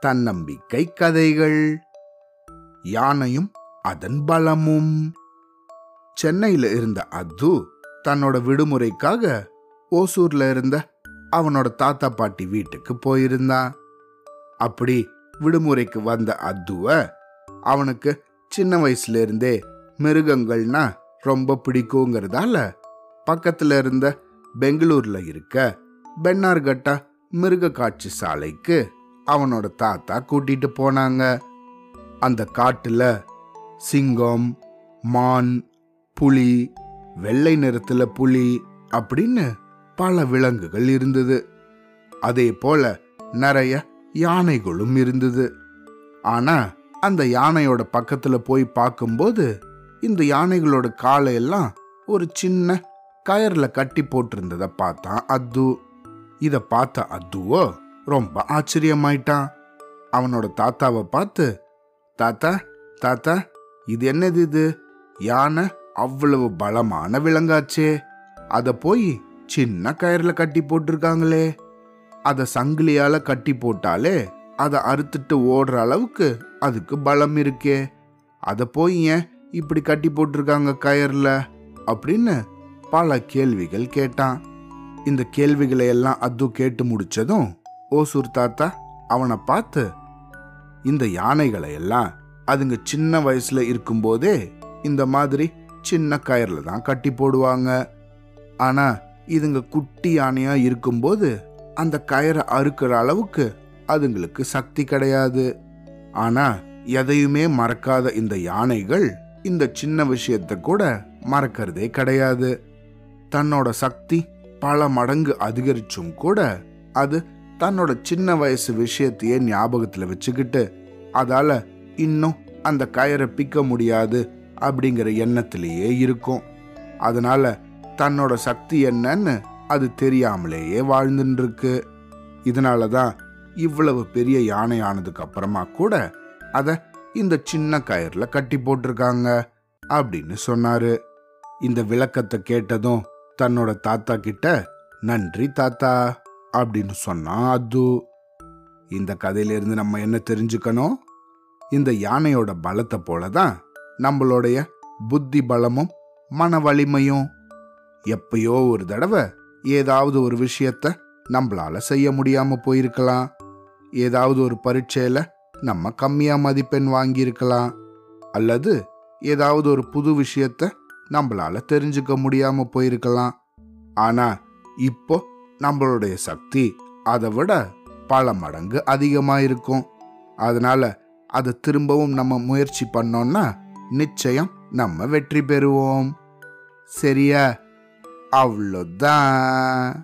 தன்னம்பிக்கை கதைகள். யானையும் அதன் பலமும். சென்னையில இருந்த அத்து தன்னோட விடுமுறைக்காக ஓசூர்ல இருந்த அவனோட தாத்தா பாட்டி வீட்டுக்கு போயிருந்தான் அப்படி விடுமுறைக்கு வந்த அத்துவ அவனுக்கு சின்ன வயசுல இருந்தே மிருகங்கள்னா ரொம்ப பிடிக்குங்கிறதால பக்கத்துல இருந்த பெங்களூர்ல இருக்க பென்னார்கட்டா மிருக காட்சி சாலைக்கு அவனோட தாத்தா கூட்டிட்டு போனாங்க. அந்த காட்டுல சிங்கம் மான் புலி வெள்ளை நிறத்துல புலி அப்படின்னு பல விலங்குகள் இருந்தது. அதே போல நிறைய யானைகளும் இருந்தது. ஆனா அந்த யானையோட பக்கத்துல போய் பார்க்கும்போது இந்த யானைகளோட காலையெல்லாம் ஒரு சின்ன கயர்ல கட்டி போட்டிருந்ததை பார்த்தான் அத்து. இத பார்த்த அத்துவோ ரொம்ப ஆச்சரியமாயிட்டான் அவனோட தாத்தாவை பார்த்து தாத்தா தாத்தா இது என்னது இது? யானை அவ்வளவு பலமான விலங்காச்சே. அத போய் சின்ன கயரில் கட்டி போட்டிருக்காங்களே. அத சங்கிலியால கட்டி போட்டாலே அதை அறுத்துட்டு ஓடுற அளவுக்கு அதுக்கு பலம் இருக்கே. அத போய் ஏன் இப்படி கட்டி போட்டிருக்காங்க கயர்ல அப்படின்னு பல கேள்விகள் கேட்டான். இந்த கேள்விகளை எல்லாம் அத்து கேட்டு முடிச்சதும் ஓசூர் தாத்தா அவனை பார்த்து இந்த யானைகளை எல்லாம் அதுங்க சின்ன வயசுல இருக்கும்போதே இந்த மாதிரி சின்ன கயர்ல தான் கட்டி போடுவாங்க. ஆனா இதுங்க குட்டி யானையா இருக்கும்போது அந்த கயரை அறுக்கிற அளவுக்கு அதுங்களுக்கு சக்தி கிடையாது. ஆனா எதையுமே மறக்காத இந்த யானைகள் இந்த சின்ன விஷயத்தை கூட மறக்கிறதே கிடையாது. தன்னோட சக்தி பல மடங்கு அதிகரிச்சும் கூட அது தன்னோட சின்ன வயசு விஷயத்தையே ஞாபகத்துல வச்சுக்கிட்டு அதால இன்னும் அந்த கயரை பிக்க முடியாது அப்படிங்கிற எண்ணத்திலேயே இருக்கும். அதனால தன்னோட சக்தி என்னன்னு அது தெரியாமலேயே வாழ்ந்துட்டுருக்கு இதனால தான் இவ்வளவு பெரிய யானை ஆனதுக்கு அப்புறமா கூட அதை இந்த சின்ன கயிறில் கட்டி போட்டிருக்காங்க அப்படின்னு சொன்னாரு. இந்த விளக்கத்தை கேட்டதும் தன்னோட தாத்தா கிட்ட நன்றி தாத்தா அப்படின்னு சொன்னான் அது. இந்த கதையிலிருந்து நம்ம என்ன தெரிஞ்சுக்கணும்? இந்த யானையோட பலத்தை போலதான் நம்மளுடைய புத்தி பலமும் மன வலிமையும். எப்பயோ ஒரு தடவை ஏதாவது ஒரு விஷயத்த நம்மளால செய்ய முடியாம போயிருக்கலாம். ஏதாவது ஒரு பரீட்சையில நம்ம கம்மியா மதிப்பெண் வாங்கியிருக்கலாம். அல்லது ஏதாவது ஒரு புது விஷயத்த நம்மளால தெரிஞ்சுக்க முடியாம போயிருக்கலாம். ஆனா இப்போ நம்மளுடைய சக்தி அதை விட பல மடங்கு அதிகமா இருக்கும் அதனால அதை திரும்பவும் நம்ம முயற்சி பண்ணோம்னா நிச்சயம் நம்ம வெற்றி பெறுவோம். சரியா? அவ்வளோதான்